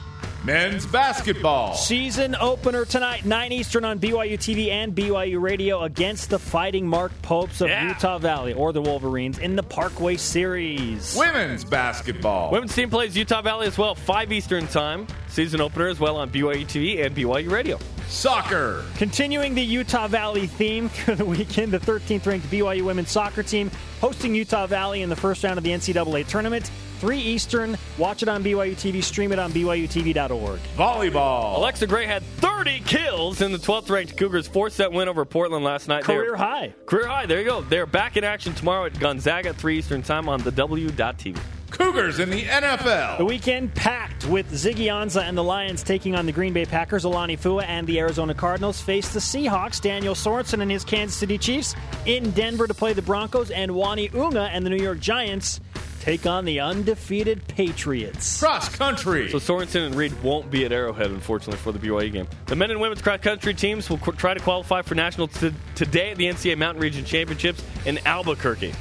Men's basketball.
Season opener tonight, 9 Eastern on BYU TV and BYU Radio against the Fighting Mark Popes of
Yeah.
Utah Valley, or the Wolverines, in the Parkway Series.
Women's basketball.
Women's team plays Utah Valley as well, 5 Eastern Time. Season opener as well on BYU TV and BYU Radio.
Soccer.
Continuing the Utah Valley theme through the weekend, the 13th ranked BYU women's soccer team hosting Utah Valley in the first round of the NCAA tournament. 3 Eastern. Watch it on BYU TV, stream it on BYUTV.org.
Volleyball.
Alexa Gray had 30 kills in the 12th ranked Cougars' four set win over Portland last night. They're-
Career high.
Career high. There you go. They're back in action tomorrow at Gonzaga at 3 Eastern Time on the W.TV.
Cougars in the NFL.
The weekend packed with Ziggy Ansah and the Lions taking on the Green Bay Packers. Alani Fua and the Arizona Cardinals face the Seahawks. Daniel Sorensen and his Kansas City Chiefs in Denver to play the Broncos. And Uani Unga and the New York Giants take on the undefeated Patriots.
Cross country.
So Sorensen and Reed won't be at Arrowhead, unfortunately, for the BYU game. The men and women's cross country teams will qu- try to qualify for nationals t- today at the NCAA Mountain Region Championships in Albuquerque.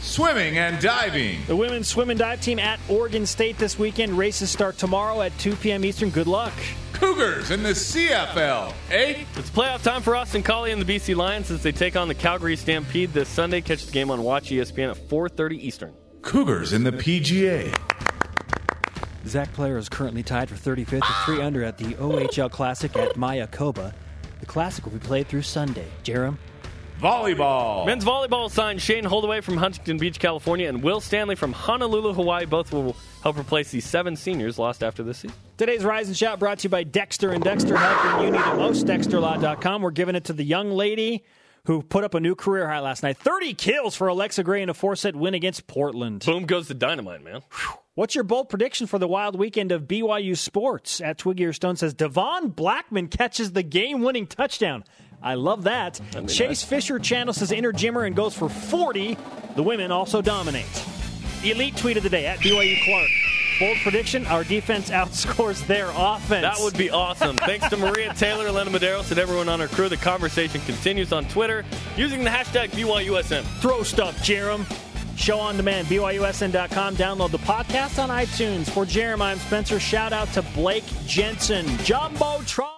Swimming and diving.
The women's swim and dive team at Oregon State this weekend. Races start tomorrow at 2 p.m. Eastern. Good luck.
Cougars in the CFL. Eh?
It's playoff time for Austin Collie and the BC Lions as they take on the Calgary Stampede this Sunday. Catch the game on Watch ESPN at 4:30 Eastern.
Cougars in the PGA.
Zac Blair is currently tied for 35th at 3 under at the OHL Classic at Mayakoba. The Classic will be played through Sunday. Jarom?
Volleyball.
Men's volleyball signed Shane Holdaway from Huntington Beach, California, and Will Stanley from Honolulu, Hawaii. Both will help replace the seven seniors lost after this season.
Today's Rise and Shout brought to you by Dexter and Dexter Help you need it most. DexterLaw.com. We're giving it to the young lady who put up a new career high last night. 30 kills for Alexa Gray in a four set win against Portland.
Boom goes the dynamite, man.
What's your bold prediction for the wild weekend of BYU sports? At Twiggy or Stone says Devon Blackmon catches the game winning touchdown. I love that. Chase Fisher channels his inner Jimmer and goes for 40. The women also dominate. Elite tweet of the day at BYU Clark. Bold prediction: Our defense outscores their offense.
That would be awesome. Thanks to Maria Taylor, Elena Medeiros, and everyone on our crew. The conversation continues on Twitter using the hashtag BYUSN.
throw stuff, Jarom. Show on demand, BYUSN.com. Download the podcast on iTunes. For Jarom, I'm Spencer. Shout out to Blake Jensen. Jumbo Tron.